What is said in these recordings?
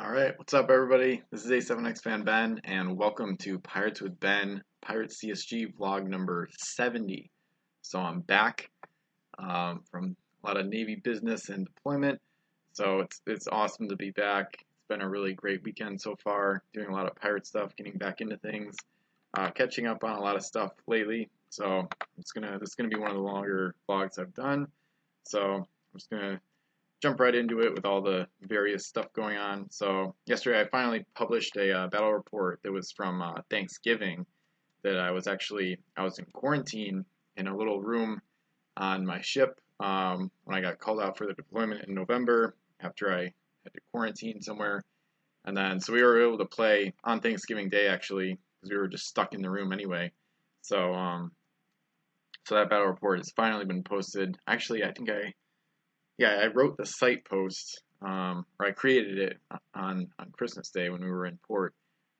All right, what's up, everybody? This is A7X Fan Ben, and welcome to Pirates with Ben, Pirates CSG vlog number 70. So I'm back um, from a lot of Navy business and deployment, so it's it's awesome to be back. It's been a really great weekend so far, doing a lot of pirate stuff, getting back into things, uh, catching up on a lot of stuff lately. So it's gonna this is gonna be one of the longer vlogs I've done. So I'm just gonna jump right into it with all the various stuff going on. So yesterday I finally published a uh, battle report that was from uh, Thanksgiving. That I was actually I was in quarantine in a little room on my ship um, when I got called out for the deployment in November after I had to quarantine somewhere, and then so we were able to play on Thanksgiving Day actually because we were just stuck in the room anyway. So um, so that battle report has finally been posted. Actually, I think I yeah, I wrote the site post, um, or I created it on, on Christmas Day when we were in port.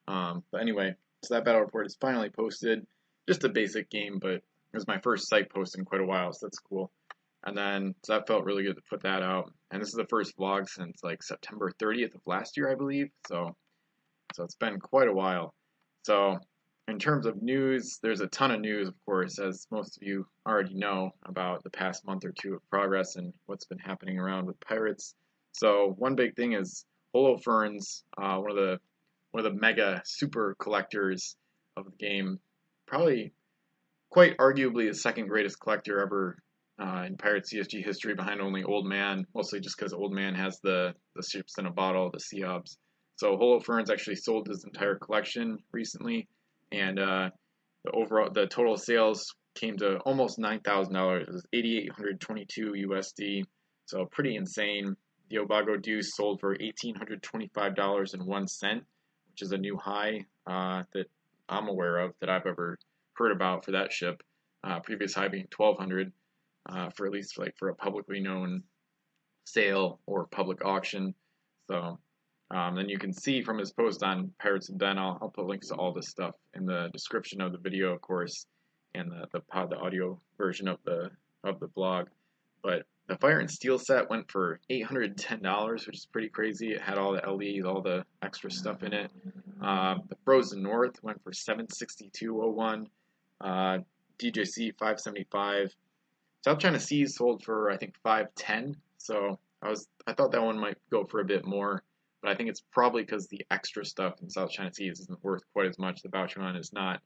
Um, but anyway, so that battle report is finally posted. Just a basic game, but it was my first site post in quite a while, so that's cool. And then, so that felt really good to put that out. And this is the first vlog since like September 30th of last year, I believe. So, so it's been quite a while. So in terms of news, there's a ton of news, of course, as most of you already know about the past month or two of progress and what's been happening around with pirates. So one big thing is Holofernes, uh, one of the one of the mega super collectors of the game, probably quite arguably the second greatest collector ever uh, in Pirate CSG history, behind only Old Man, mostly just because Old Man has the the ships in a bottle, the Seobs. So Holofernes actually sold his entire collection recently and uh, the overall the total sales came to almost nine thousand dollars. It was eighty eight hundred twenty two USD, so pretty insane. The Obago Deuce sold for eighteen hundred twenty five dollars and one cent, which is a new high uh, that I'm aware of that I've ever heard about for that ship. Uh, previous high being twelve hundred uh, for at least like for a publicly known sale or public auction. So um, then you can see from his post on Pirates of Ben, I'll, I'll, put links to all this stuff in the description of the video, of course, and the, the pod, the audio version of the of the blog. But the Fire and Steel set went for $810, which is pretty crazy. It had all the LEs, all the extra stuff in it. Uh, the Frozen North went for 762.01. Uh, DJC 575. South China Seas sold for I think 510. So I was I thought that one might go for a bit more but I think it's probably because the extra stuff in South China Seas isn't worth quite as much. The Baochuan is not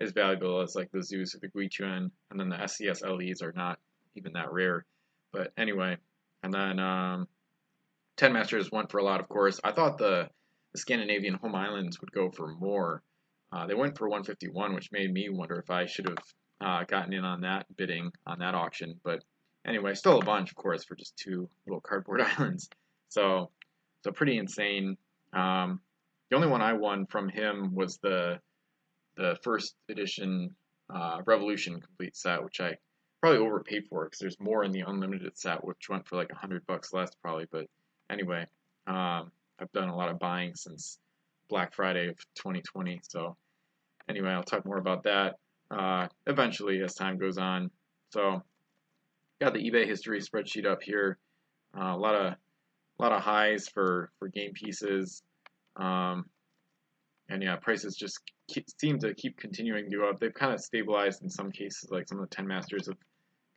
as valuable as like the Zeus or the Guichuan, and then the SCS LEs are not even that rare. But anyway, and then um, Ten Masters went for a lot, of course. I thought the, the Scandinavian home islands would go for more. Uh, they went for 151, which made me wonder if I should have uh, gotten in on that bidding on that auction. But anyway, still a bunch, of course, for just two little cardboard islands. So so pretty insane. Um, the only one I won from him was the the first edition uh, Revolution complete set, which I probably overpaid for because there's more in the unlimited set, which went for like a hundred bucks less probably. But anyway, um, I've done a lot of buying since Black Friday of 2020. So anyway, I'll talk more about that uh, eventually as time goes on. So got the eBay history spreadsheet up here. Uh, a lot of a lot of highs for for game pieces. Um, and yeah, prices just keep, seem to keep continuing to go up. They've kind of stabilized in some cases, like some of the 10 masters have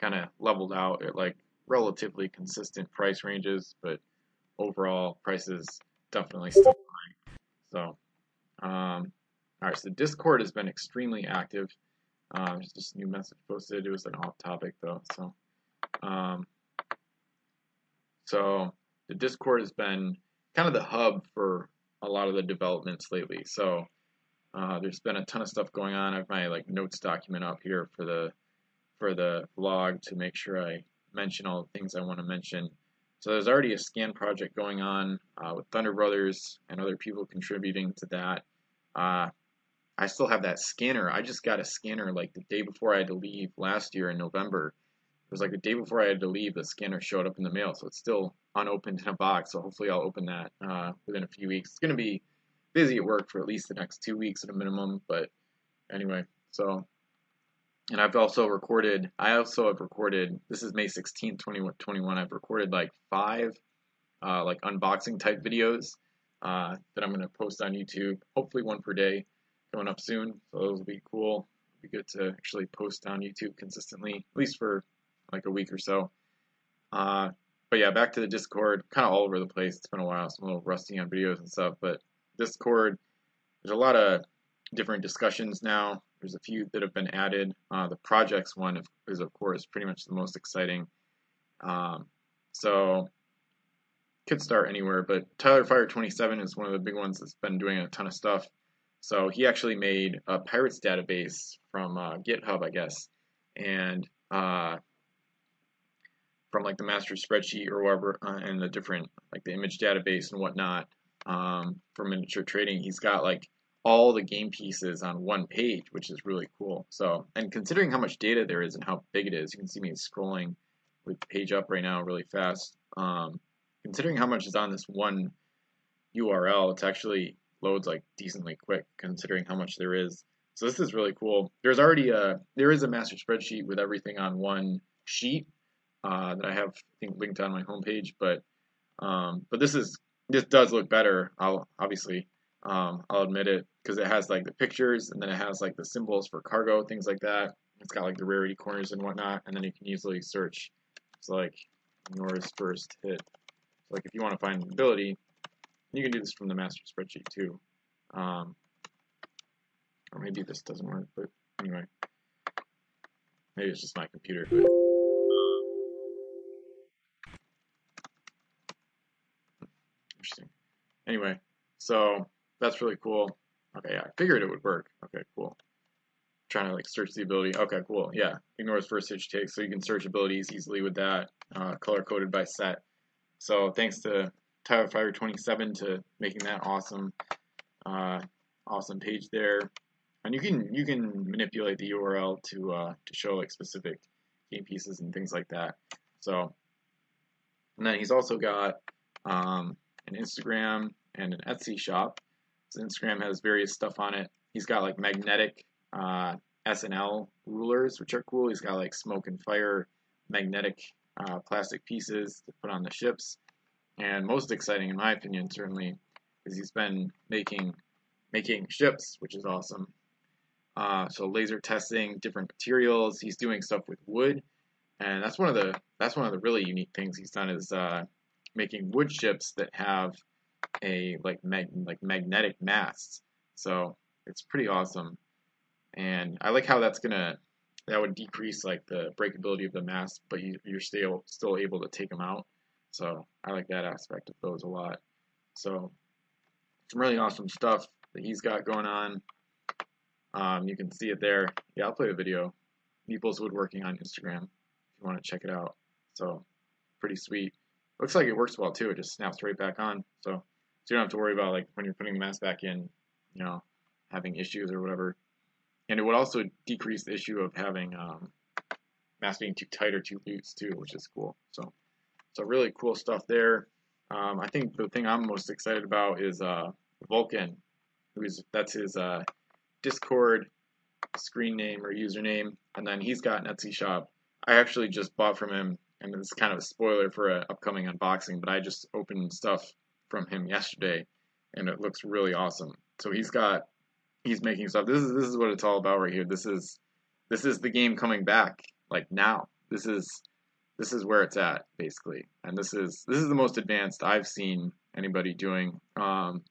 kind of leveled out at like relatively consistent price ranges, but overall prices definitely still high. So, um, all right, so Discord has been extremely active. Um, just a new message posted. It was an off topic though, so um, so the Discord has been kind of the hub for a lot of the developments lately. So uh, there's been a ton of stuff going on. I have my like notes document up here for the for the vlog to make sure I mention all the things I want to mention. So there's already a scan project going on uh, with Thunder Brothers and other people contributing to that. Uh, I still have that scanner. I just got a scanner like the day before I had to leave last year in November. It was like the day before I had to leave, the scanner showed up in the mail, so it's still unopened in a box. So hopefully I'll open that uh, within a few weeks. It's going to be busy at work for at least the next two weeks at a minimum, but anyway, so. And I've also recorded, I also have recorded, this is May 16th, 2021, I've recorded like five uh, like unboxing type videos uh, that I'm going to post on YouTube. Hopefully one per day coming up soon. So those will be cool. It'll be good to actually post on YouTube consistently, at least for like a week or so. Uh, but yeah, back to the Discord, kind of all over the place. It's been a while, so I'm a little rusty on videos and stuff. But Discord, there's a lot of different discussions now. There's a few that have been added. Uh, the projects one is, of course, pretty much the most exciting. Um, so could start anywhere, but Tyler Fire 27 is one of the big ones that's been doing a ton of stuff. So he actually made a Pirates database from uh, GitHub, I guess, and uh, from like the master spreadsheet or whatever, uh, and the different like the image database and whatnot um, for miniature trading. He's got like all the game pieces on one page, which is really cool. So, and considering how much data there is and how big it is, you can see me scrolling with page up right now really fast. Um, considering how much is on this one URL, it's actually loads like decently quick considering how much there is. So this is really cool. There's already a there is a master spreadsheet with everything on one sheet uh, that I have I think linked on my homepage, but um, but this is this does look better. I'll obviously um, I'll admit it because it has like the pictures and then it has like the symbols for cargo things like that. It's got like the rarity corners and whatnot, and then you can easily search. It's like Nor's first hit. So like if you want to find an ability, you can do this from the master spreadsheet too. Um, or maybe this doesn't work, but anyway. Maybe it's just my computer. But, Anyway, so that's really cool. Okay, yeah, I figured it would work. Okay, cool. Trying to like search the ability. Okay, cool. Yeah, ignores first hitch take, so you can search abilities easily with that. Uh, color coded by set. So thanks to Tyler Fire 27 to making that awesome, uh, awesome page there. And you can you can manipulate the URL to uh, to show like specific game pieces and things like that. So, and then he's also got um, an Instagram and an Etsy shop. His Instagram has various stuff on it. He's got like magnetic uh, SNL rulers, which are cool. He's got like smoke and fire magnetic uh, plastic pieces to put on the ships. And most exciting, in my opinion, certainly, is he's been making making ships, which is awesome. Uh, so laser testing different materials. He's doing stuff with wood, and that's one of the that's one of the really unique things he's done is uh, making wood ships that have a like mag like magnetic masts. So it's pretty awesome, and I like how that's gonna that would decrease like the breakability of the mast, but you, you're still still able to take them out. So I like that aspect of those a lot. So some really awesome stuff that he's got going on. Um, you can see it there. Yeah, I'll play the video. Meeples Woodworking on Instagram if you want to check it out. So pretty sweet. Looks like it works well too. It just snaps right back on. So, so you don't have to worry about like when you're putting the mask back in, you know, having issues or whatever. And it would also decrease the issue of having um, mask being too tight or too loose too, which is cool. So, so really cool stuff there. Um, I think the thing I'm most excited about is uh, Vulcan, who's that's his uh, Discord screen name or username, and then he's got an Etsy shop. I actually just bought from him, and it's kind of a spoiler for an upcoming unboxing, but I just opened stuff from him yesterday, and it looks really awesome. So he's got he's making stuff. This is this is what it's all about right here. This is this is the game coming back like now. This is this is where it's at basically, and this is this is the most advanced I've seen anybody doing. Um,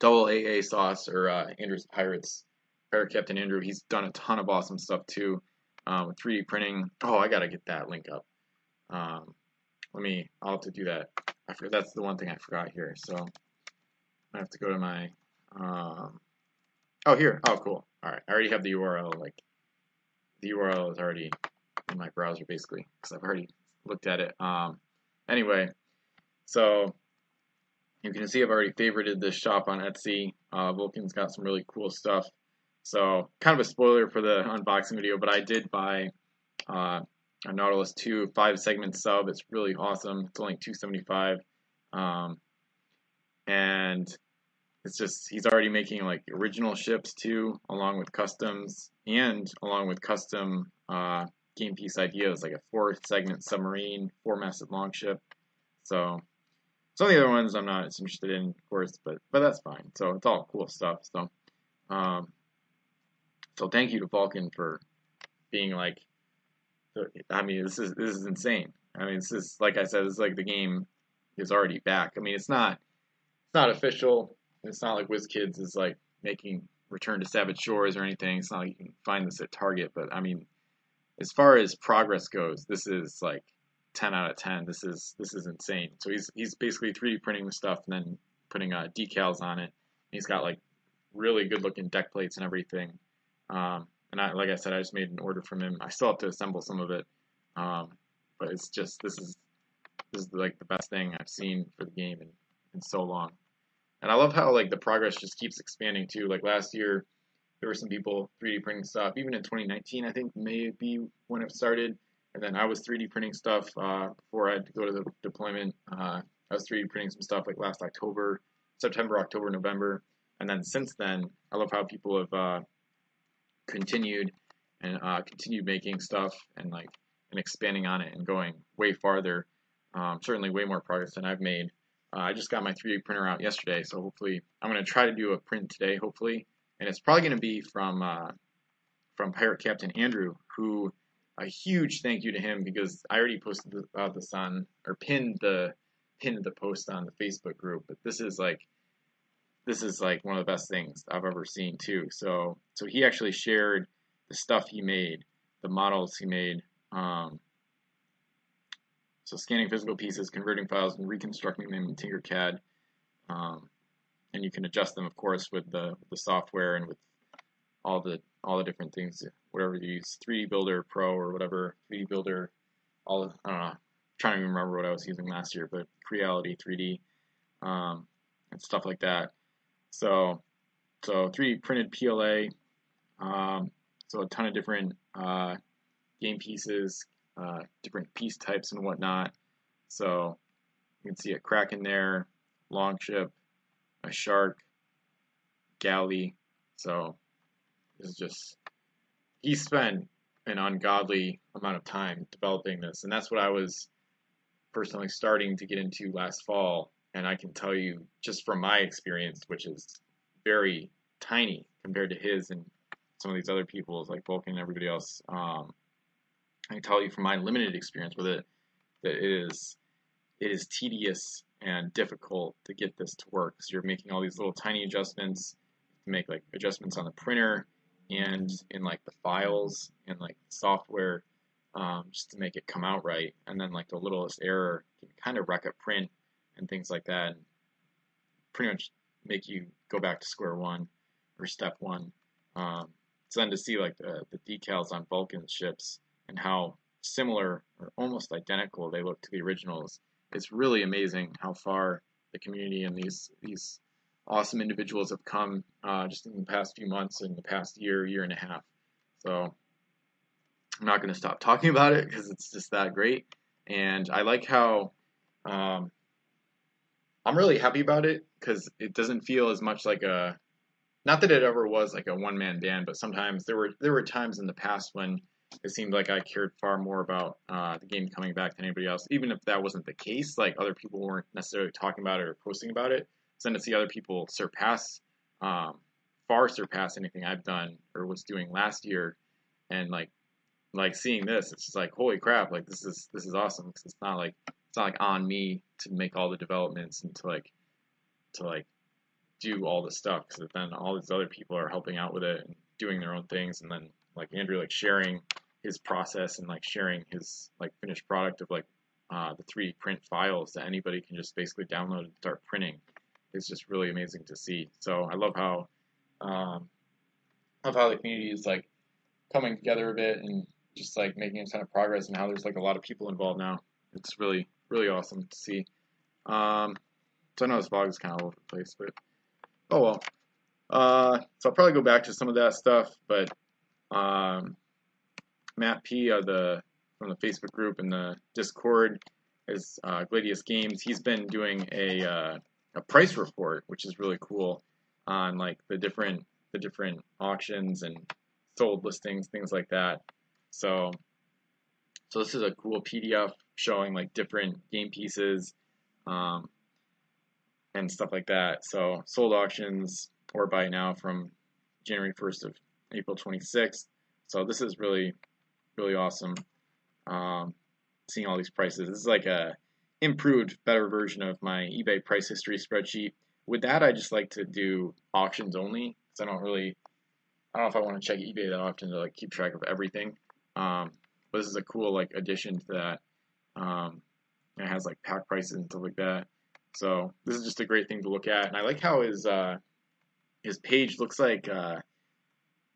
double AA sauce or uh, Andrew's Pirates Pirate Captain Andrew. He's done a ton of awesome stuff too um, with 3D printing. Oh, I gotta get that link up. Um, let me. I'll have to do that. I forgot. That's the one thing I forgot here. So I have to go to my. Um, oh, here. Oh, cool. All right. I already have the URL. Like the URL is already in my browser basically because I've already looked at it. Um, anyway, so you can see I've already favorited this shop on Etsy. Uh, Vulcan's got some really cool stuff. So kind of a spoiler for the unboxing video, but I did buy uh, a Nautilus 2 five segment sub. It's really awesome. It's only 275, um, and it's just he's already making like original ships too, along with customs and along with custom uh, game piece ideas like a four segment submarine, four masted longship. So some of the other ones I'm not as interested in, of course, but but that's fine. So it's all cool stuff. So, um, so thank you to Vulcan for being like, I mean, this is this is insane. I mean, this is like I said, it's like the game is already back. I mean, it's not it's not official. It's not like WizKids is like making Return to Savage Shores or anything. It's not like you can find this at Target, but I mean, as far as progress goes, this is like 10 out of 10. This is this is insane. So he's he's basically 3D printing the stuff and then putting uh, decals on it. And He's got like really good looking deck plates and everything. Um, and I, like I said, I just made an order from him. I still have to assemble some of it, um, but it's just this is this is like the best thing I've seen for the game in, in so long. And I love how like the progress just keeps expanding too. Like last year, there were some people 3D printing stuff. Even in 2019, I think maybe when it started, and then I was 3D printing stuff uh, before I had to go to the deployment. Uh, I was 3D printing some stuff like last October, September, October, November, and then since then, I love how people have uh, continued and uh, continued making stuff and like and expanding on it and going way farther. Um, certainly, way more progress than I've made. Uh, I just got my 3D printer out yesterday, so hopefully, I'm going to try to do a print today. Hopefully, and it's probably going to be from uh, from Pirate Captain Andrew, who a huge thank you to him because I already posted the, uh, this on or pinned the pinned the post on the Facebook group. But this is like this is like one of the best things I've ever seen too. So so he actually shared the stuff he made, the models he made. Um, so scanning physical pieces, converting files, and reconstructing them in Tinkercad. Um, and you can adjust them, of course, with the the software and with all the all the different things, whatever you use, 3D Builder Pro or whatever, 3D Builder, all of, I don't know, I'm trying to remember what I was using last year, but Creality 3D um, and stuff like that. So, so 3D printed PLA, um, so a ton of different uh, game pieces, uh, different piece types and whatnot. So you can see a Kraken there, Longship, a Shark, Galley. So is just he spent an ungodly amount of time developing this, and that's what I was personally starting to get into last fall. And I can tell you, just from my experience, which is very tiny compared to his and some of these other people's, like Vulcan and everybody else, um, I can tell you from my limited experience with it that it is it is tedious and difficult to get this to work. So you're making all these little tiny adjustments to make like adjustments on the printer and in like the files and like software um, just to make it come out right. And then like the littlest error can kind of wreck a print and things like that. And pretty much make you go back to square one or step one. Um, then to see like the, the decals on Vulcan ships and how similar or almost identical they look to the originals, it's really amazing how far the community and these these awesome individuals have come uh, just in the past few months, in the past year, year and a half. So I'm not going to stop talking about it because it's just that great. And I like how um, I'm really happy about it because it doesn't feel as much like a not that it ever was like a one man band, but sometimes there were there were times in the past when it seemed like I cared far more about uh, the game coming back than anybody else. Even if that wasn't the case, like other people weren't necessarily talking about it or posting about it, then to see other people surpass, um, far surpass anything I've done or was doing last year, and like, like seeing this, it's just like holy crap! Like this is this is awesome because it's not like it's not like on me to make all the developments and to like to like do all the stuff because then all these other people are helping out with it and doing their own things and then like Andrew like sharing his process and like sharing his like finished product of like uh, the 3D print files that anybody can just basically download and start printing is just really amazing to see. So I love how um, love how the community is like coming together a bit and just like making a ton of progress and how there's like a lot of people involved now. It's really really awesome to see. Um, so I know this vlog is kind of all over the place, but oh well. Uh, so I'll probably go back to some of that stuff, but um, Matt P. of the from the Facebook group and the Discord is uh, Gladius Games. He's been doing a uh, a price report, which is really cool on like the different the different auctions and sold listings, things like that. So so this is a cool PDF showing like different game pieces. Um, and stuff like that. So sold auctions or buy now from January 1st of April 26th. So this is really, really awesome. Um, seeing all these prices. This is like a improved, better version of my eBay price history spreadsheet. With that, I just like to do auctions only because I don't really, I don't know if I want to check eBay that often to like keep track of everything. Um, but this is a cool like addition to that. Um, it has like pack prices and stuff like that. So this is just a great thing to look at, and I like how his uh, his page looks like uh,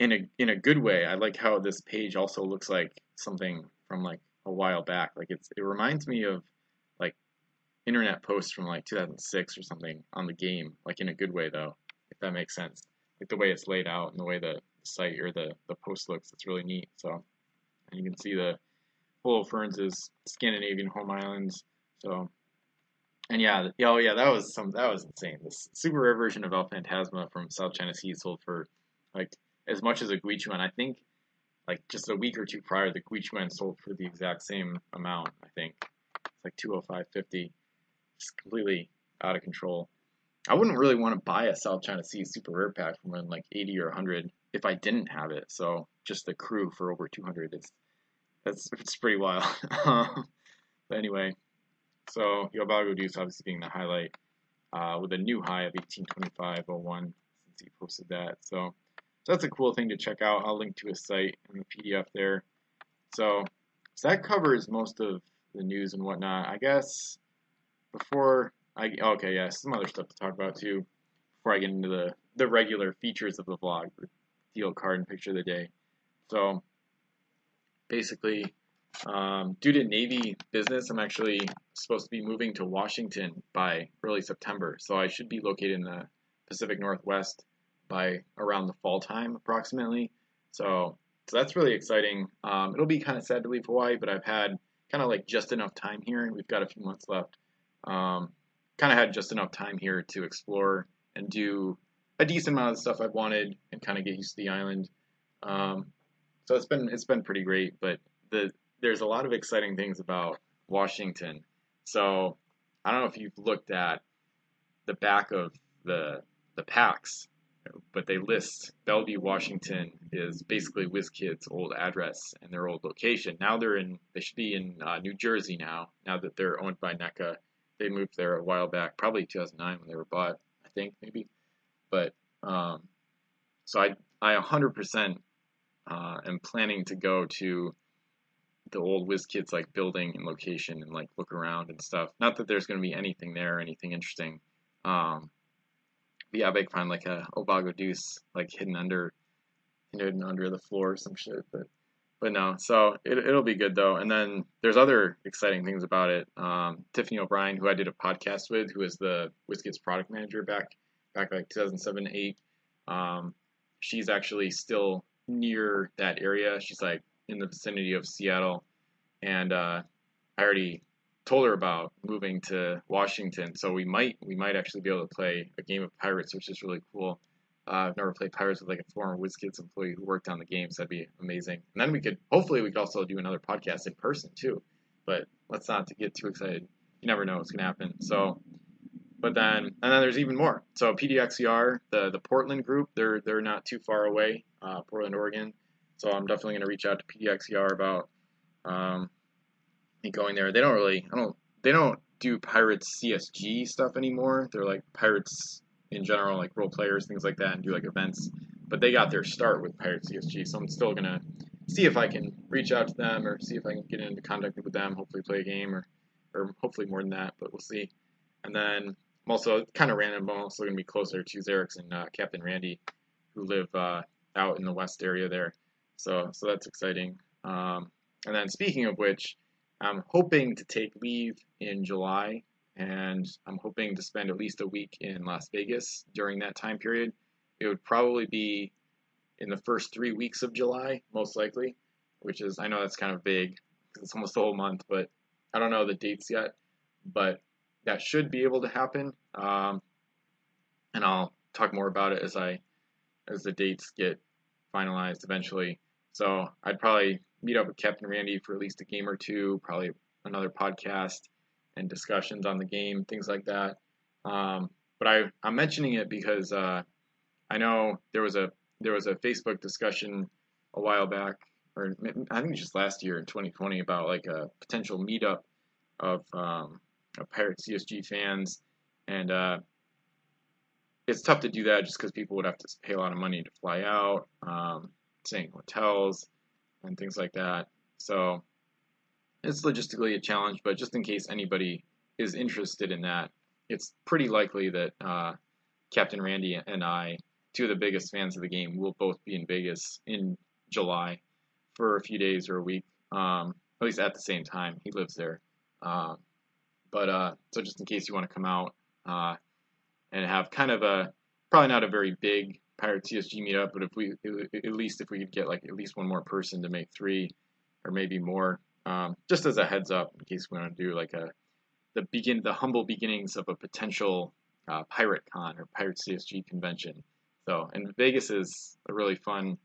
in a in a good way. I like how this page also looks like something from like a while back. Like it's it reminds me of like internet posts from like 2006 or something on the game, like in a good way though, if that makes sense. Like the way it's laid out and the way the site or the the post looks, it's really neat. So you can see the Holofernes is Scandinavian home islands. So and yeah, oh yeah, that was some that was insane. This super rare version of El Phantasma from South China Sea sold for like as much as a Guichuan. I think like just a week or two prior, the Guichuan sold for the exact same amount. I think it's like 205.50. It's completely out of control. I wouldn't really want to buy a South China Sea super rare pack from like 80 or 100 if I didn't have it. So just the crew for over 200 is that's it's pretty wild. but anyway, so Yolvago Deuce obviously being the highlight uh, with a new high of 1825.01 since he posted that. So, so that's a cool thing to check out. I'll link to his site in the PDF there. So, so that covers most of the news and whatnot. I guess before I okay, yeah, some other stuff to talk about too. Before I get into the the regular features of the vlog, deal card and picture of the day. So basically, um, due to Navy business, I'm actually supposed to be moving to Washington by early September. So I should be located in the Pacific Northwest by around the fall time, approximately. So, so that's really exciting. Um, it'll be kind of sad to leave Hawaii, but I've had kind of like just enough time here, and we've got a few months left. Um, kind of had just enough time here to explore and do a decent amount of stuff I've wanted and kind of get used to the island. Um, so it's been it's been pretty great, but the there's a lot of exciting things about Washington. So I don't know if you've looked at the back of the the packs, but they list Bellevue, Washington is basically WizKid's old address and their old location. Now they're in they should be in uh, New Jersey now. Now that they're owned by NECA, they moved there a while back, probably 2009 when they were bought, I think maybe. But um, so I I 100% uh, am planning to go to the old WizKids like building and location and like look around and stuff. Not that there's going to be anything there, anything interesting. Um, but yeah, I might find like a Obago Deuce like hidden under, hidden under the floor or some shit. But but no, so it, it'll be good though. And then there's other exciting things about it. Um, Tiffany O'Brien, who I did a podcast with, who is the WizKids product manager back back like 2007 8. Um, she's actually still near that area. She's like in the vicinity of Seattle, and uh, I already told her about moving to Washington. So we might we might actually be able to play a game of Pirates, which is really cool. Uh, I've never played Pirates with like a former WizKids employee who worked on the game, so that'd be amazing. And then we could hopefully we could also do another podcast in person too. But let's not get too excited. You never know what's gonna happen. So, but then and then there's even more. So PDXCR, the the Portland group, they're they're not too far away, uh, Portland, Oregon. So I'm definitely going to reach out to PDXCR about um, going there. They don't really, I don't, they don't do Pirates CSG stuff anymore. They're like Pirates in general, like role players, things like that, and do like events. But they got their start with Pirates CSG, so I'm still gonna see if I can reach out to them or see if I can get into contact with them. Hopefully, play a game or, or hopefully more than that, but we'll see. And then I'm also kind of random. I'm also gonna be closer to Xerix and uh, Captain Randy, who live uh, out in the west area there. So, so that's exciting. Um, and then speaking of which, I'm hoping to take leave in July, and I'm hoping to spend at least a week in Las Vegas during that time period. It would probably be in the first three weeks of July, most likely, which is, I know that's kind of big because it's almost a whole month, but I don't know the dates yet. But that should be able to happen. Um, and I'll talk more about it as I as the dates get finalized eventually. So I'd probably meet up with Captain Randy for at least a game or two, probably another podcast and discussions on the game, things like that. Um, but I I'm mentioning it because uh, I know there was a there was a Facebook discussion a while back, or I think just last year in 2020 about like a potential meetup of, um, Pirate CSG fans, and uh, it's tough to do that just because people would have to pay a lot of money to fly out, um, staying hotels, and things like that. So it's logistically a challenge, but just in case anybody is interested in that, it's pretty likely that uh, Captain Randy and I, two of the biggest fans of the game, will both be in Vegas in July for a few days or a week, um, at least at the same time. He lives there. Um, but uh, so just in case you want to come out uh, and have kind of a probably not a very big Pirate CSG meetup, but if we at least if we could get like at least one more person to make three or maybe more, um, just as a heads up in case we want to do like a the begin the humble beginnings of a potential uh, Pirate Con or Pirate CSG convention. So and Vegas is a really fun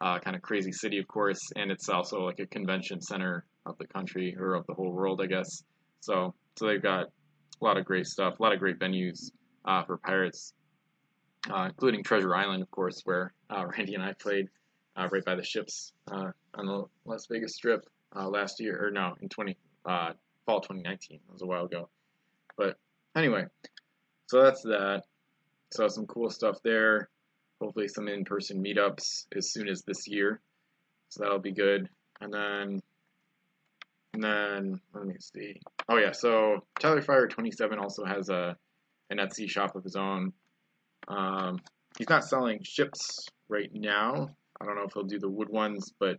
uh, kind of crazy city, of course, and it's also like a convention center of the country or of the whole world, I guess. So so they've got a lot of great stuff, a lot of great venues uh, for pirates, uh, including Treasure Island, of course, where uh, Randy and I played uh, right by the ships uh, on the Las Vegas Strip uh, last year, or no, in 20 fall 2019. That was a while ago. But anyway, so that's that. So some cool stuff there. Hopefully some in-person meetups as soon as this year. So that'll be good. And then and then let me see. Oh yeah, so Tyler Fire 27 also has a an Etsy shop of his own. Um, he's not selling ships right now. I don't know if he'll do the wood ones, but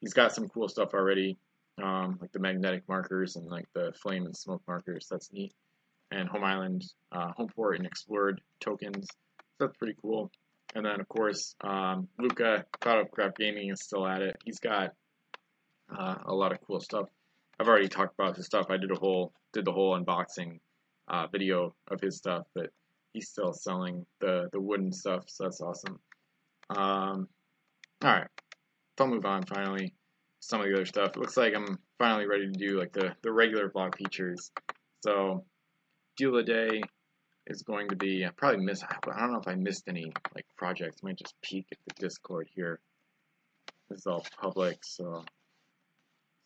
he's got some cool stuff already, um, like the magnetic markers and like the flame and smoke markers. That's neat. And Home Island, uh, Homeport, and Explored tokens. That's pretty cool. And then of course, um, Luca, Cloud of Craft Gaming is still at it. He's got uh, a lot of cool stuff. I've already talked about his stuff. I did a whole did the whole unboxing uh, video of his stuff, but he's still selling the the wooden stuff, so that's awesome. Um, all right, I'll move on finally. Some of the other stuff. It looks like I'm finally ready to do like the the regular vlog features. So, deal of the day is going to be I probably miss. I don't know if I missed any like projects. I might just peek at the Discord here. This is all public, so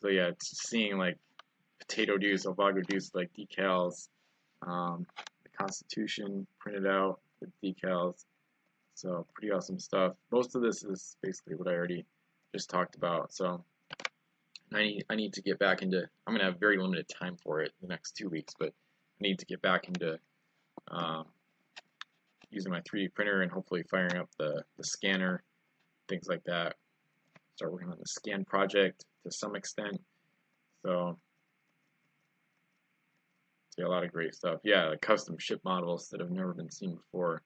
so yeah, seeing like potato juice, Alvago juice, like decals, um, the Constitution printed out with decals. So pretty awesome stuff. Most of this is basically what I already just talked about. So I need I need to get back into. I'm gonna have very limited time for it the next two weeks, but I need to get back into um, using my 3D printer and hopefully firing up the the scanner, things like that. Start working on the scan project to some extent. So see a lot of great stuff. Yeah, custom ship models that have never been seen before.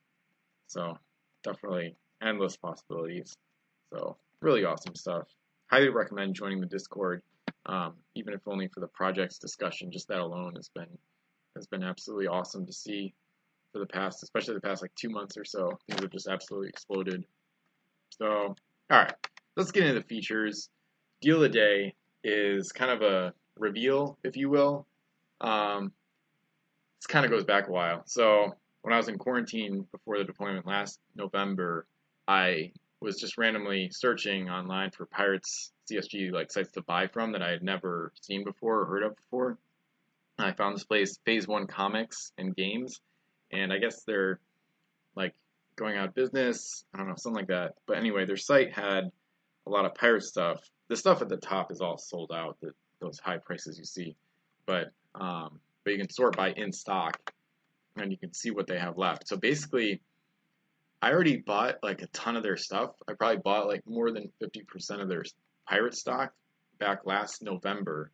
So definitely endless possibilities. So really awesome stuff. Highly recommend joining the Discord, um, even if only for the projects discussion. Just that alone has been has been absolutely awesome to see for the past, especially the past like two months or so. Things have just absolutely exploded. So, all right, let's get into the features. Deal of the day is kind of a reveal, if you will. Um, this kind of goes back a while. So when I was in quarantine before the deployment last November, I was just randomly searching online for Pirates CSG like sites to buy from that I had never seen before or heard of before. And I found this place, Phase One Comics and Games, and I guess they're like going out of business. I don't know, something like that. But anyway, their site had a lot of pirate stuff. The stuff at the top is all sold out. The, those high prices you see, but um, but you can sort by in stock and you can see what they have left. So basically, I already bought like a ton of their stuff. I probably bought like more than 50% of their pirate stock back last November.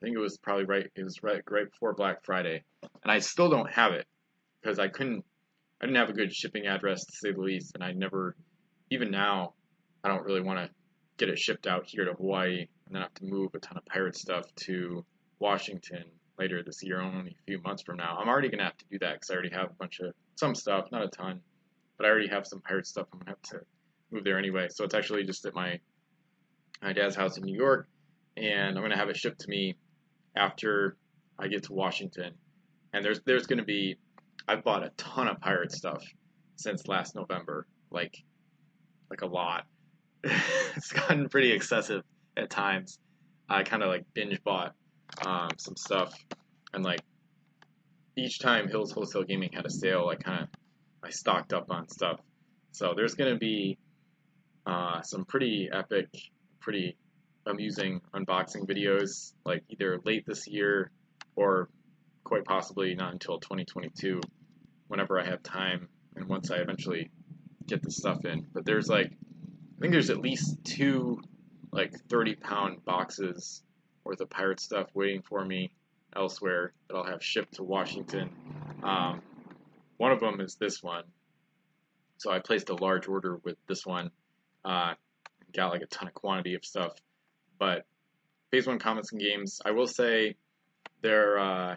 I think it was probably right. It was right right before Black Friday, and I still don't have it because I couldn't. I didn't have a good shipping address to say the least, and I never. Even now, I don't really want to get it shipped out here to Hawaii and then have to move a ton of pirate stuff to Washington later this year, only a few months from now. I'm already gonna have to do that because I already have a bunch of some stuff, not a ton, but I already have some pirate stuff. I'm gonna have to move there anyway. So it's actually just at my my dad's house in New York, and I'm gonna have it shipped to me after I get to Washington. And there's there's gonna be I've bought a ton of pirate stuff since last November, like like a lot. it's gotten pretty excessive at times. I kind of like binge bought um, some stuff, and like each time Hills Wholesale Gaming had a sale, I kind of I stocked up on stuff. So there's gonna be uh, some pretty epic, pretty amusing unboxing videos, like either late this year or quite possibly not until 2022, whenever I have time and once I eventually get the stuff in. But there's like, I think there's at least two like 30 pound boxes worth of pirate stuff waiting for me elsewhere that I'll have shipped to Washington. Um, one of them is this one. So I placed a large order with this one. Uh, got like a ton of quantity of stuff. But Phase One Comics and Games, I will say, their uh,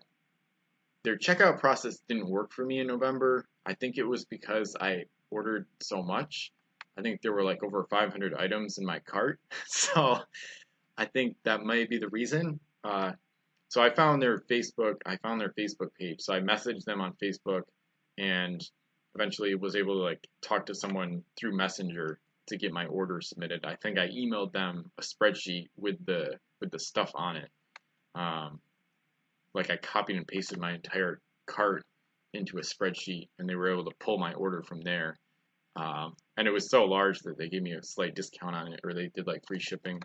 their checkout process didn't work for me in November. I think it was because I ordered so much. I think there were like over 500 items in my cart, so I think that might be the reason. Uh, so I found their Facebook. I found their Facebook page. So I messaged them on Facebook, and eventually was able to like talk to someone through Messenger to get my order submitted. I think I emailed them a spreadsheet with the with the stuff on it. Um, like I copied and pasted my entire cart into a spreadsheet, and they were able to pull my order from there. Um, and it was so large that they gave me a slight discount on it, or they did like free shipping,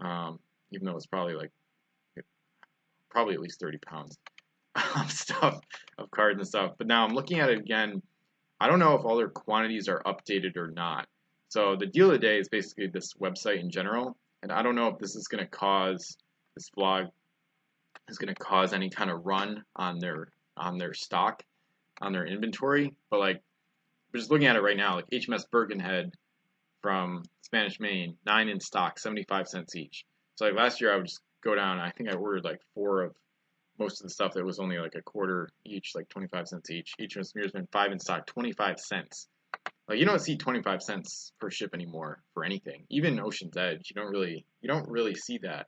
um, even though it's probably like probably at least 30 pounds of stuff of cards and stuff. But now I'm looking at it again. I don't know if all their quantities are updated or not. So the deal of the day is basically this website in general, and I don't know if this is going to cause this blog is going to cause any kind of run on their on their stock, on their inventory. But like, we're just looking at it right now, like HMS Birkenhead from Spanish Main, nine in stock, 75 cents each. So like last year, I would just go down. I think I ordered like four of most of the stuff that was only like a quarter each, like 25 cents each. HMS Mirrorsman five in stock, 25 cents. Like you don't see 25 cents per ship anymore for anything. Even Ocean's Edge, you don't really you don't really see that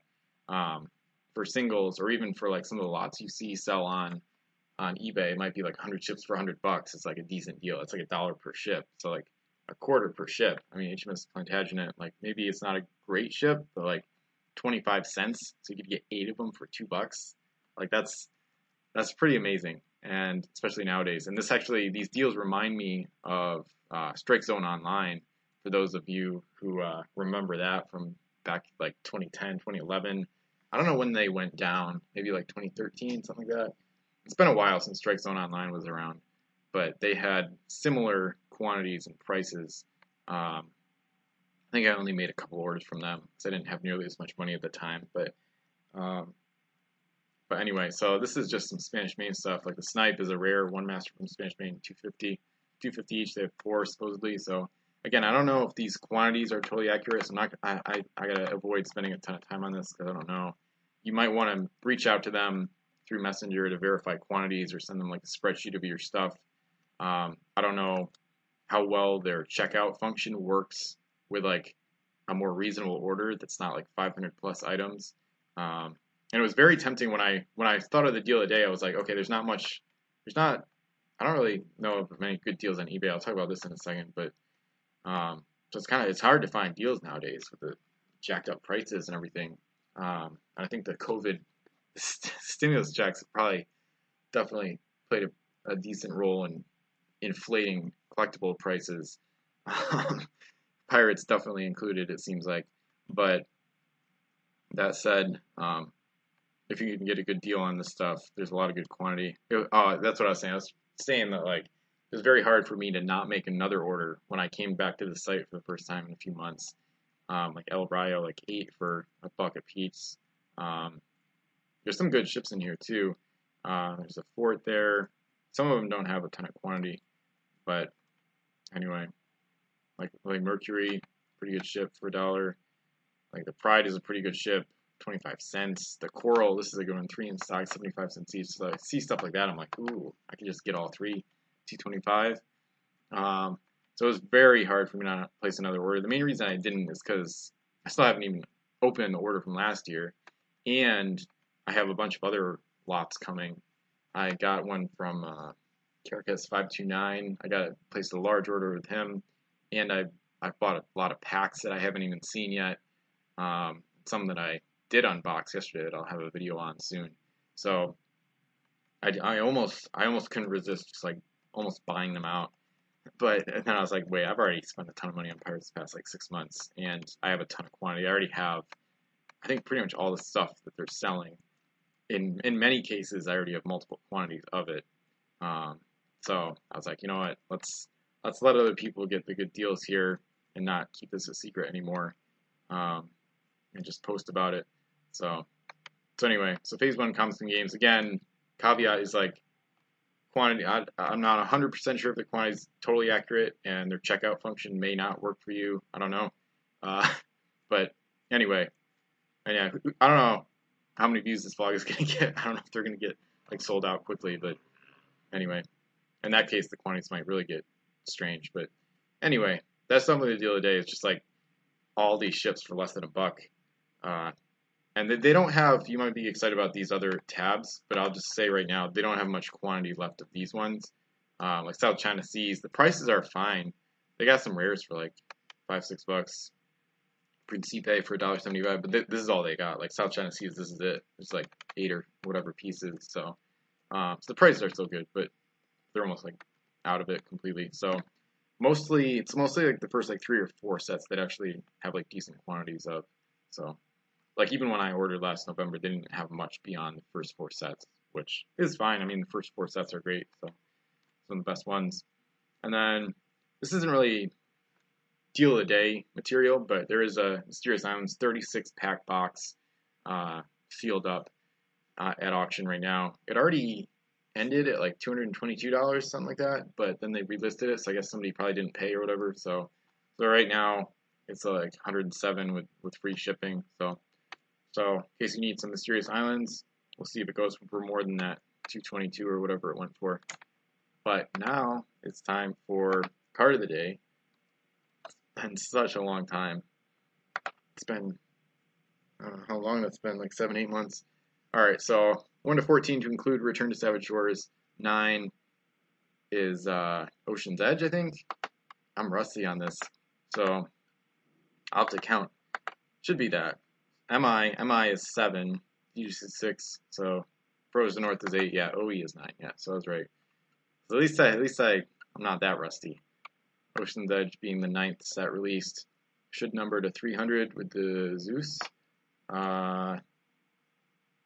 um, for singles or even for like some of the lots you see sell on on eBay. It might be like 100 ships for 100 bucks. It's like a decent deal. It's like a dollar per ship. So like a quarter per ship. I mean HMS Plantagenet, like maybe it's not a great ship, but like 25 cents, so you could get eight of them for two bucks. Like that's that's pretty amazing, and especially nowadays. And this actually, these deals remind me of uh, Strike Zone Online. For those of you who uh, remember that from back like 2010, 2011, I don't know when they went down. Maybe like 2013, something like that. It's been a while since Strike Zone Online was around, but they had similar quantities and prices. Um, I think I only made a couple orders from them because I didn't have nearly as much money at the time. But um, but anyway, so this is just some Spanish Main stuff. Like the snipe is a rare one master from Spanish Main, 250, 250 each. They have four supposedly. So again, I don't know if these quantities are totally accurate. So I'm not. I I, I gotta avoid spending a ton of time on this because I don't know. You might want to reach out to them through Messenger to verify quantities or send them like a spreadsheet of your stuff. Um, I don't know how well their checkout function works with like a more reasonable order that's not like 500 plus items. Um, and it was very tempting when I when I thought of the deal today. I was like, okay, there's not much. There's not. I don't really know of many good deals on eBay. I'll talk about this in a second, but um, so it's kind of it's hard to find deals nowadays with the jacked up prices and everything. Um, and I think the COVID st- stimulus checks probably definitely played a, a decent role in inflating collectible prices. Um, Pirates definitely included, it seems like. But that said, um, if you can get a good deal on this stuff, there's a lot of good quantity. It, oh, that's what I was saying. I was saying that like it was very hard for me to not make another order when I came back to the site for the first time in a few months. Um, like El Rayo, like eight for a buck a piece. Um, there's some good ships in here too. Uh, there's a fort there. Some of them don't have a ton of quantity, but anyway, like like Mercury, pretty good ship for a dollar. Like the Pride is a pretty good ship, 25 cents. The Coral, this is a good one, three in stock, 75 cents each. So I see stuff like that, I'm like, ooh, I can just get all three, 225. Um, so it was very hard for me not to place another order. The main reason I didn't is because I still haven't even opened the order from last year, and I have a bunch of other lots coming. I got one from uh, Carcass 529. I got placed a large order with him, and I I bought a lot of packs that I haven't even seen yet. Um, some that I did unbox yesterday that I'll have a video on soon. So I, I almost I almost couldn't resist just like almost buying them out. But then I was like, wait, I've already spent a ton of money on Pirates the past like six months, and I have a ton of quantity. I already have, I think, pretty much all the stuff that they're selling. In in many cases, I already have multiple quantities of it. Um, so I was like, you know what, let's let's let other people get the good deals here and not keep this a secret anymore, um, and just post about it. So so anyway, so phase one comes in games again. Caveat is like quantity. I, am not 100% sure if the quantity is totally accurate, and their checkout function may not work for you. I don't know. Uh, but anyway, and yeah, I don't know how many views this vlog is gonna get. I don't know if they're gonna get like sold out quickly, but anyway, in that case, the quantities might really get strange. But anyway, that's something to deal today. It's just like all these ships for less than a buck. Uh, and they don't have, you might be excited about these other tabs, but I'll just say right now, they don't have much quantity left of these ones. Um, like South China Seas, the prices are fine. They got some rares for like five, six bucks. Principe for $1.75, but th this is all they got. Like South China Seas, this is it. It's like eight or whatever pieces. So, um, so the prices are still good, but they're almost like out of it completely. So mostly, it's mostly like the first like three or four sets that actually have like decent quantities of. So like even when I ordered last November, they didn't have much beyond the first four sets, which is fine. I mean, the first four sets are great, so some of the best ones. And then this isn't really deal of the day material, but there is a Mysterious Islands 36 pack box uh, sealed up uh, at auction right now. It already ended at like $222, something like that, but then they relisted it, so I guess somebody probably didn't pay or whatever. So, so right now it's uh, like 107 with with free shipping. So so in case you need some Mysterious Islands, we'll see if it goes for more than that 222 or whatever it went for. But now it's time for card of the day. Been such a long time. It's been, how long that's been, like seven, eight months. Alright, so 1 to 14 to include Return to Savage Shores. 9 is uh, Ocean's Edge, I think. I'm rusty on this, so I'll have to count. Should be that. MI, MI is 7, UGC is 6, so Frozen North is 8, yeah, OE is 9, yeah, so I was right. So at least I, at least I, I'm not that rusty. Ocean's Edge being the ninth set released, should number to 300 with the Zeus. Uh,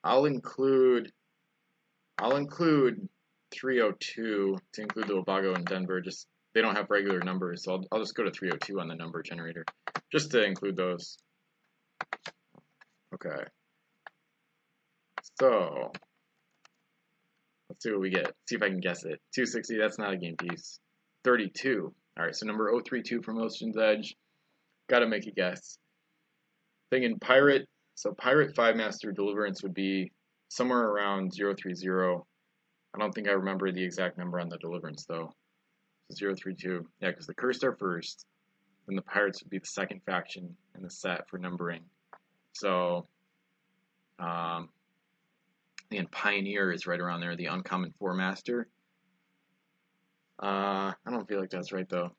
I'll include, I'll include 302 to include the Wabago and Denver, just, they don't have regular numbers, so I'll, I'll just go to 302 on the number generator, just to include those. Okay. So, let's see what we get. See if I can guess it. 260, that's not a game piece. 32. Alright, so number 032 from Ocean's Edge. Gotta make a guess. Thinking Pirate. So Pirate 5 Master Deliverance would be somewhere around 030. I don't think I remember the exact number on the Deliverance though. 032. Yeah, because the Cursed are first. Then the Pirates would be the second faction in the set for numbering. So, um, and Pioneer is right around there, the Uncommon Four Master. Uh, I don't feel like that's right though.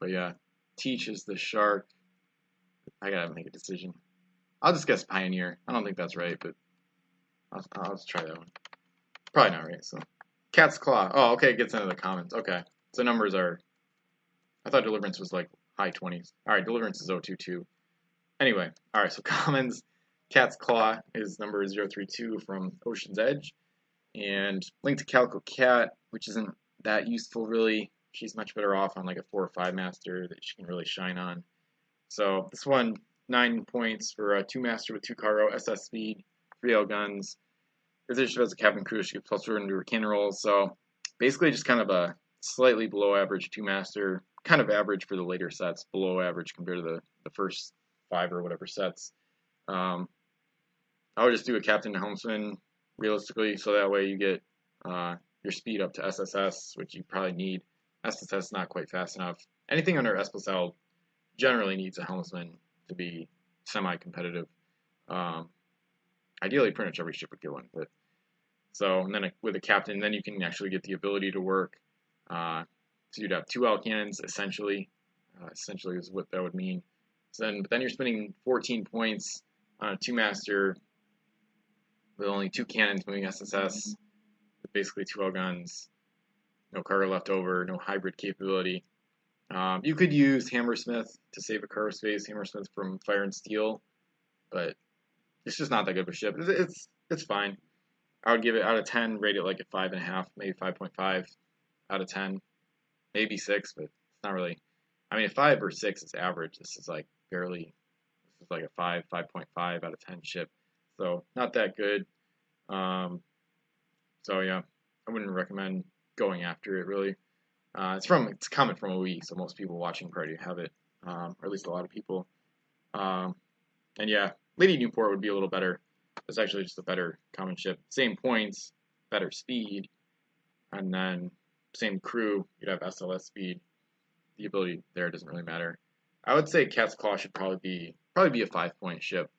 But yeah, Teach is the Shark. I gotta make a decision. I'll just guess Pioneer. I don't think that's right, but I'll, I'll just try that one. Probably not right, so. Cat's Claw. Oh, okay, it gets into the comments. Okay. So numbers are. I thought Deliverance was like high 20s. Alright, Deliverance is 022. Anyway, alright, so commons, Cat's Claw is number 032 from Ocean's Edge. And Link to Calico Cat, which isn't that useful really. She's much better off on like a 4 or 5 master that she can really shine on. So this one, 9 points for a 2 master with 2 cargo, SS speed, 3 L guns. If as a cabin crew, she gets plus 4 into her cannon rolls. So basically just kind of a slightly below average 2 master, kind of average for the later sets, below average compared to the, the first five or whatever sets. Um, I would just do a captain to helmsman realistically, so that way you get uh, your speed up to SSS, which you probably need. SSS is not quite fast enough. Anything under S plus L generally needs a helmsman to be semi-competitive. Um, ideally, pretty much every ship would get one, but So and then with a captain, then you can actually get the ability to work. Uh, so you'd have two L cannons essentially. Uh, essentially is what that would mean. So then, but then you're spending 14 points on a two master with only two cannons moving SSS, basically two L guns, no cargo left over, no hybrid capability. Um, you could use Hammersmith to save a cargo space, Hammersmith from Fire and Steel, but it's just not that good of a ship. It's, it's, it's fine. I would give it out of 10, rate it like a 5.5, maybe 5.5 out of 10, maybe 6, but it's not really. I mean, a 5 or 6 is average. This is like barely, this is like a 5, 5.5 out of 10 ship. So, not that good. Um, so, yeah, I wouldn't recommend going after it really. Uh, it's from it's coming from a OE, so most people watching probably have it, um, or at least a lot of people. Um, and yeah, Lady Newport would be a little better. It's actually just a better common ship. Same points, better speed, and then same crew. You'd have SLS speed. The ability there doesn't really matter. I would say Cat's Claw should probably be probably be a five point ship.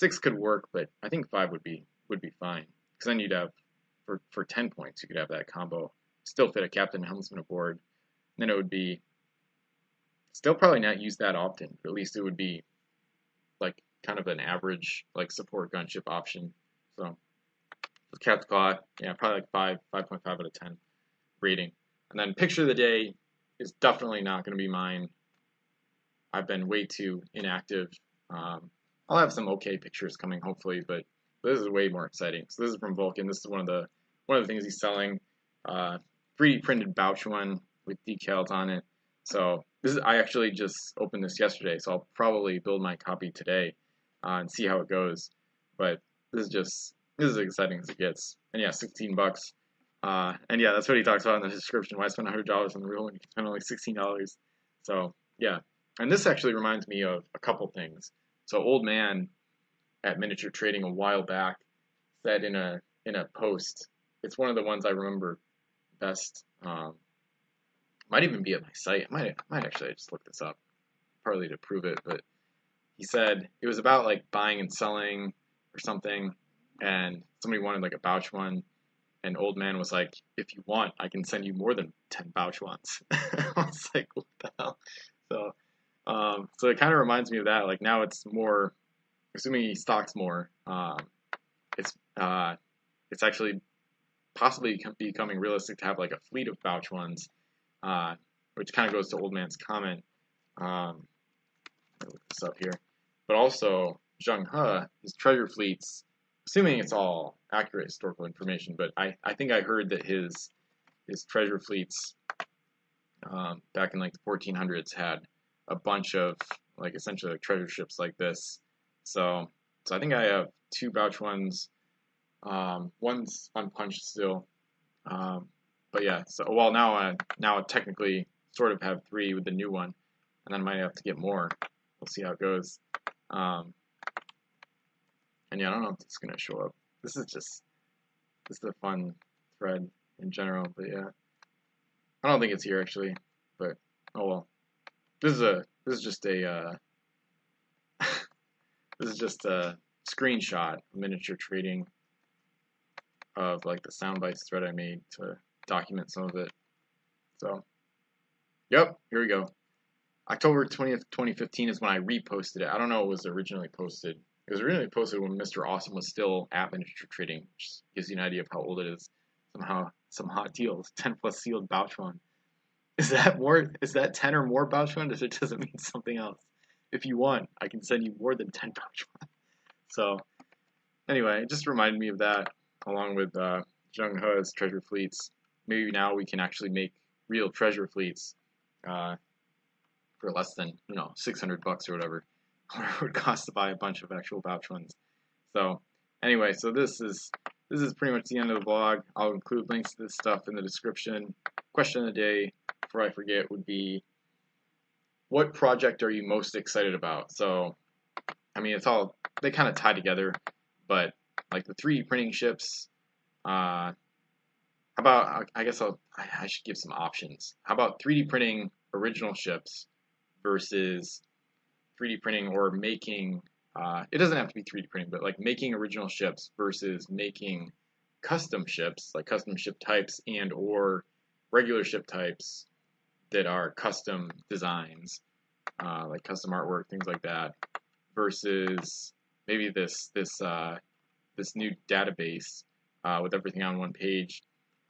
Six could work, but I think five would be would be fine. Because then you'd have for for ten points you could have that combo still fit a captain helmsman aboard. And Then it would be still probably not used that often, but at least it would be like kind of an average like support gunship option. So with Cat's Claw, yeah, probably like five, five point five out of ten rating. And then picture of the day is definitely not going to be mine. I've been way too inactive. Um, I'll have some okay pictures coming hopefully, but this is way more exciting. So this is from Vulcan. This is one of the one of the things he's selling. Uh, 3D printed Bao Chuan with decals on it. So this is I actually just opened this yesterday, so I'll probably build my copy today uh, and see how it goes. But this is just this is as exciting as it gets. And yeah, 16 bucks. Uh, and yeah, that's what he talks about in the description. Why spend $100 on the reel when you spend only $16? So yeah, and this actually reminds me of a couple things. So old man at miniature trading a while back said in a in a post. It's one of the ones I remember best. Um, might even be at my site. I might I might actually just look this up, partly to prove it. But he said it was about like buying and selling or something, and somebody wanted like a Bao Chuan, and old man was like, "If you want, I can send you more than ten Bao Chuans." I was like, "What the hell?" So, um, so it kind of reminds me of that. Like now it's more, assuming he stocks more. Um, it's uh, it's actually possibly becoming realistic to have like a fleet of Bao Chuans, uh, which kind of goes to Old Man's comment. Um, look this up here, but also Zheng He, his treasure fleets, assuming it's all accurate historical information, but I, I think I heard that his his treasure fleets um, back in like the 1400s had a bunch of like essentially like treasure ships like this. So so I think I have two Bao Chuans um, one's unpunched still. Um, but yeah, so well now I now I technically sort of have three with the new one, and then I might have to get more. We'll see how it goes. Um, and yeah, I don't know if it's gonna show up. This is just this is a fun thread in general, but yeah, I don't think it's here actually. But oh well, this is a this is just a uh, this is just a screenshot miniature trading of like the sound bites thread I made to document some of it. So, yep, here we go. October 20th, 2015 is when I reposted it. I don't know it was originally posted. It was originally posted when Mr. Awesome was still at Miniature Trading, which gives you an idea of how old it is. Somehow, some hot deals. 10 plus sealed Bao Chuan. Is that more? Is that 10 or more Bao Chuan? Does it doesn't mean something else? If you want, I can send you more than 10 Bao Chuan. So, anyway, it just reminded me of that along with uh, Zheng treasure fleets. Maybe now we can actually make real treasure fleets uh, for less than you know 600 bucks or whatever, it would cost to buy a bunch of actual Bao Chuans. So anyway, so this is this is pretty much the end of the vlog. I'll include links to this stuff in the description. Question of the day, before I forget, would be what project are you most excited about? So, I mean, it's all they kind of tie together, but like the 3D printing ships. Uh, how about I guess I'll I should give some options. How about 3D printing original ships versus 3D printing or making uh, it doesn't have to be 3D printing, but like making original ships versus making custom ships, like custom ship types and or regular ship types that are custom designs, uh, like custom artwork, things like that, versus maybe this this uh, this new database uh, with everything on one page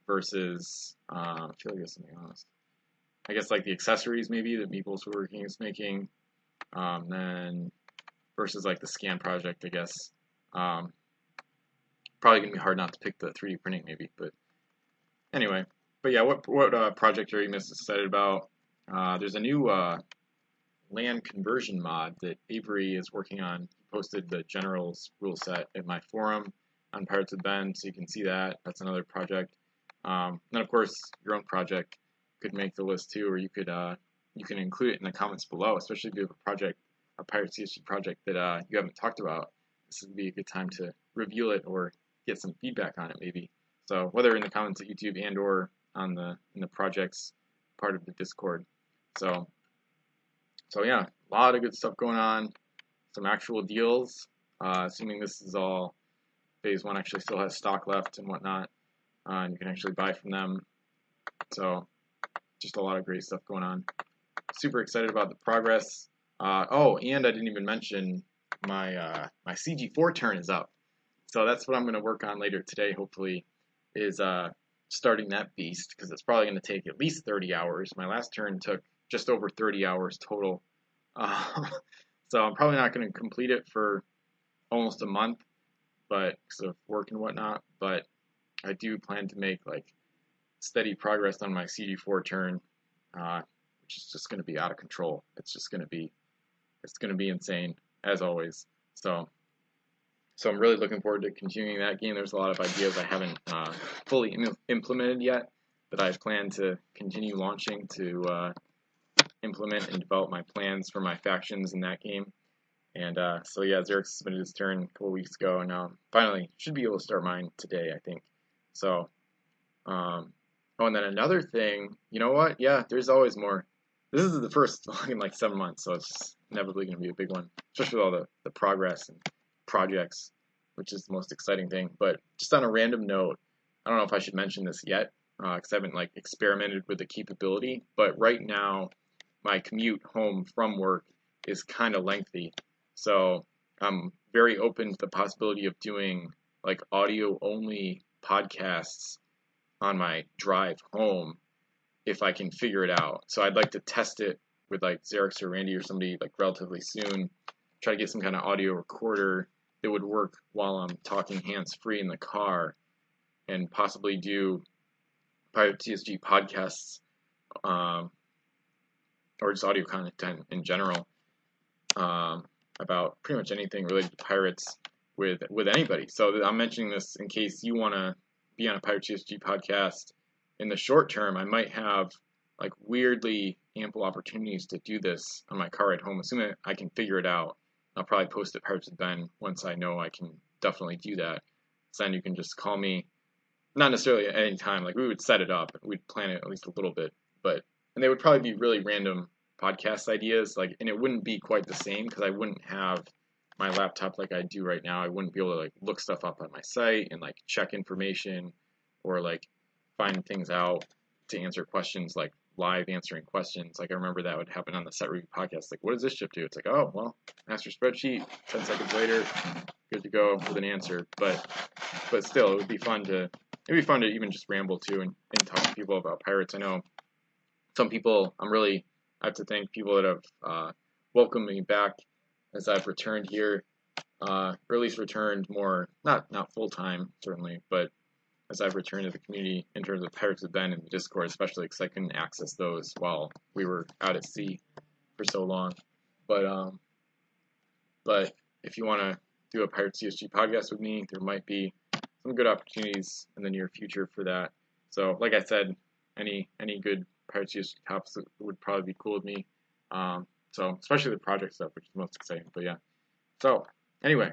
versus uh, I feel like there's something else. I guess like the accessories maybe that Meeple's working is making, um, then versus like the scan project I guess. Um, probably gonna be hard not to pick the 3D printing maybe, but anyway. But yeah, what what uh, project are you most excited about? Uh, there's a new uh, land conversion mod that Avery is working on. He posted the generals rule set in my forum on Pirates of Ben, so you can see that. That's another project. Um, and of course, your own project could make the list too, or you could uh, you can include it in the comments below, especially if you have a project, a Pirate CSG project that uh, you haven't talked about. This would be a good time to reveal it or get some feedback on it, maybe. So whether in the comments at YouTube and or on the in the projects part of the Discord. So so yeah, a lot of good stuff going on. Some actual deals. Uh, assuming this is all phase one actually still has stock left and whatnot, uh, and you can actually buy from them. So just a lot of great stuff going on. Super excited about the progress. Uh, oh, and I didn't even mention my uh, my CG4 turn is up. So that's what I'm going to work on later today. Hopefully, is uh, starting that beast because it's probably going to take at least 30 hours. My last turn took just over 30 hours total. Uh, so I'm probably not going to complete it for almost a month, but because of work and whatnot. But I do plan to make like steady progress on my CG4 turn, uh, which is just going to be out of control. It's just going to be, it's going to be insane as always. So, so I'm really looking forward to continuing that game. There's a lot of ideas I haven't uh, fully Im implemented yet that I plan to continue launching to uh, implement and develop my plans for my factions in that game. And uh, so yeah, Xerix submitted his turn a couple weeks ago, and um, finally should be able to start mine today, I think. So, um, oh, and then another thing, you know what? Yeah, there's always more. This is the first in like seven months, so it's inevitably going to be a big one, especially with all the, the progress and projects, which is the most exciting thing. But just on a random note, I don't know if I should mention this yet, because uh, I haven't like experimented with the capability. But right now, my commute home from work is kind of lengthy. So I'm very open to the possibility of doing like audio only podcasts on my drive home if I can figure it out. So I'd like to test it with like Xerix or Randy or somebody like relatively soon. Try to get some kind of audio recorder that would work while I'm talking hands free in the car and possibly do Pirate CSG podcasts um, or just audio content in general um, about pretty much anything related to pirates with with anybody. So I'm mentioning this in case you want to be on a Pirate CSG podcast in the short term. I might have like weirdly ample opportunities to do this on my car at home, assuming I can figure it out. I'll probably post it Pirates with Ben once I know I can definitely do that. So then you can just call me, not necessarily at any time. Like we would set it up, we'd plan it at least a little bit, but and they would probably be really random podcast ideas. Like, and it wouldn't be quite the same because I wouldn't have my laptop like I do right now. I wouldn't be able to like look stuff up on my site and like check information or like find things out to answer questions like live answering questions. Like I remember that would happen on the set review podcast. Like, what does this ship do? It's like, oh well, master spreadsheet. Ten seconds later, good to go with an answer. But but still, it would be fun to it'd be fun to even just ramble too and, and talk to people about pirates. I know some people I'm really I have to thank people that have uh, welcomed me back as I've returned here, uh, or at least returned more, not not full time certainly, but as I've returned to the community in terms of Pirates of Ben and the Discord, especially because I couldn't access those while we were out at sea for so long. But um, but if you want to do a Pirate CSG podcast with me, there might be some good opportunities in the near future for that. So, like I said, any any good Pirate CSG tops would probably be cool with me. Um, so, especially the project stuff, which is most exciting. But yeah. So, anyway,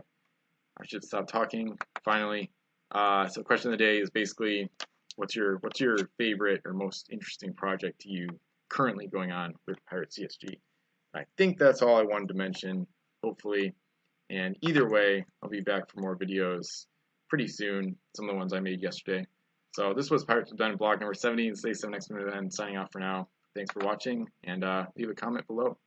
I should stop talking. Finally, uh, so question of the day is basically, what's your what's your favorite or most interesting project to you currently going on with Pirate CSG? I think that's all I wanted to mention. Hopefully, and either way, I'll be back for more videos pretty soon. Some of the ones I made yesterday. So this was Pirates with Ben vlog number 70. This is 7 X Ben signing off for now. Thanks for watching, and uh, leave a comment below.